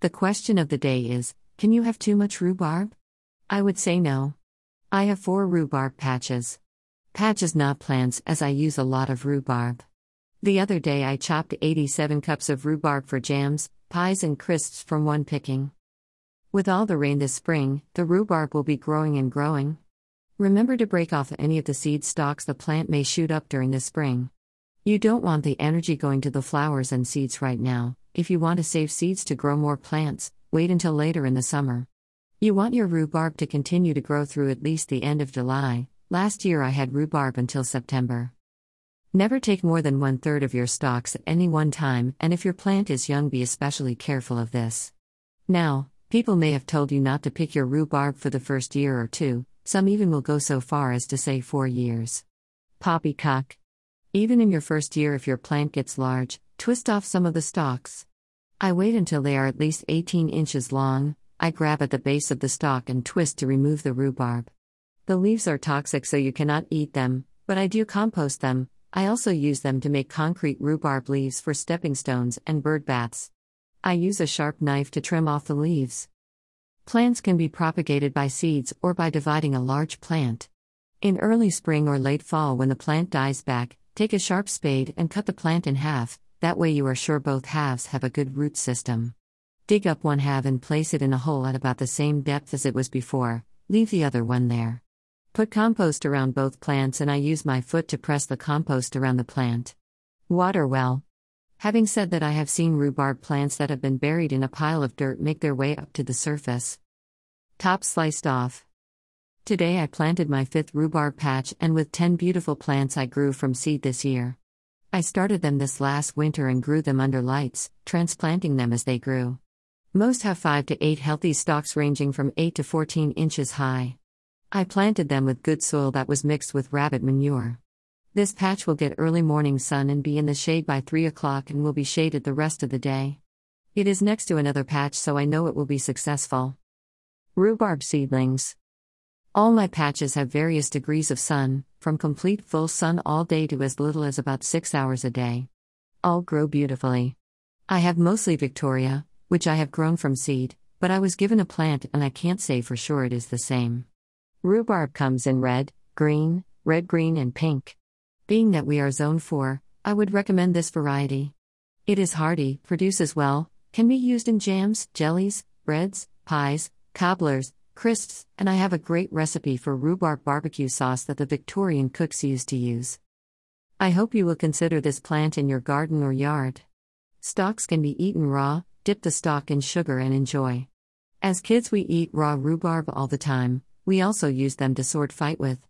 The question of the day is can you have too much rhubarb? I would say no. I have four rhubarb patches. Patches, not plants, as I use a lot of rhubarb. The other day I chopped 87 cups of rhubarb for jams, pies, and crisps from one picking. With all the rain this spring, the rhubarb will be growing and growing. Remember to break off any of the seed stalks the plant may shoot up during the spring. You don't want the energy going to the flowers and seeds right now. If you want to save seeds to grow more plants, wait until later in the summer. You want your rhubarb to continue to grow through at least the end of July. Last year I had rhubarb until September. Never take more than one third of your stalks at any one time, and if your plant is young, be especially careful of this. Now, people may have told you not to pick your rhubarb for the first year or two, some even will go so far as to say four years. Poppycock. Even in your first year, if your plant gets large, twist off some of the stalks. I wait until they are at least 18 inches long, I grab at the base of the stalk and twist to remove the rhubarb. The leaves are toxic, so you cannot eat them, but I do compost them. I also use them to make concrete rhubarb leaves for stepping stones and bird baths. I use a sharp knife to trim off the leaves. Plants can be propagated by seeds or by dividing a large plant. In early spring or late fall, when the plant dies back, take a sharp spade and cut the plant in half, that way you are sure both halves have a good root system. Dig up one half and place it in a hole at about the same depth as it was before, leave the other one there. Put compost around both plants, and I use my foot to press the compost around the plant. Water well. Having said that, I have seen rhubarb plants that have been buried in a pile of dirt make their way up to the surface. Top sliced off. Today I planted my fifth rhubarb patch, and with 10 beautiful plants I grew from seed this year. I started them this last winter and grew them under lights, transplanting them as they grew. Most have 5 to 8 healthy stalks ranging from 8 to 14 inches high. I planted them with good soil that was mixed with rabbit manure. This patch will get early morning sun and be in the shade by 3 o'clock and will be shaded the rest of the day. It is next to another patch, so I know it will be successful. Rhubarb seedlings. All my patches have various degrees of sun, from complete full sun all day to as little as about 6 hours a day. All grow beautifully. I have mostly Victoria, which I have grown from seed, but I was given a plant and I can't say for sure it is the same. Rhubarb comes in red, green, red green, and pink. Being that we are zone 4, I would recommend this variety. It is hardy, produces well, can be used in jams, jellies, breads, pies, cobblers, crisps, and I have a great recipe for rhubarb barbecue sauce that the Victorian cooks used to use. I hope you will consider this plant in your garden or yard. Stalks can be eaten raw, dip the stalk in sugar and enjoy. As kids, we eat raw rhubarb all the time, we also use them to sword fight with.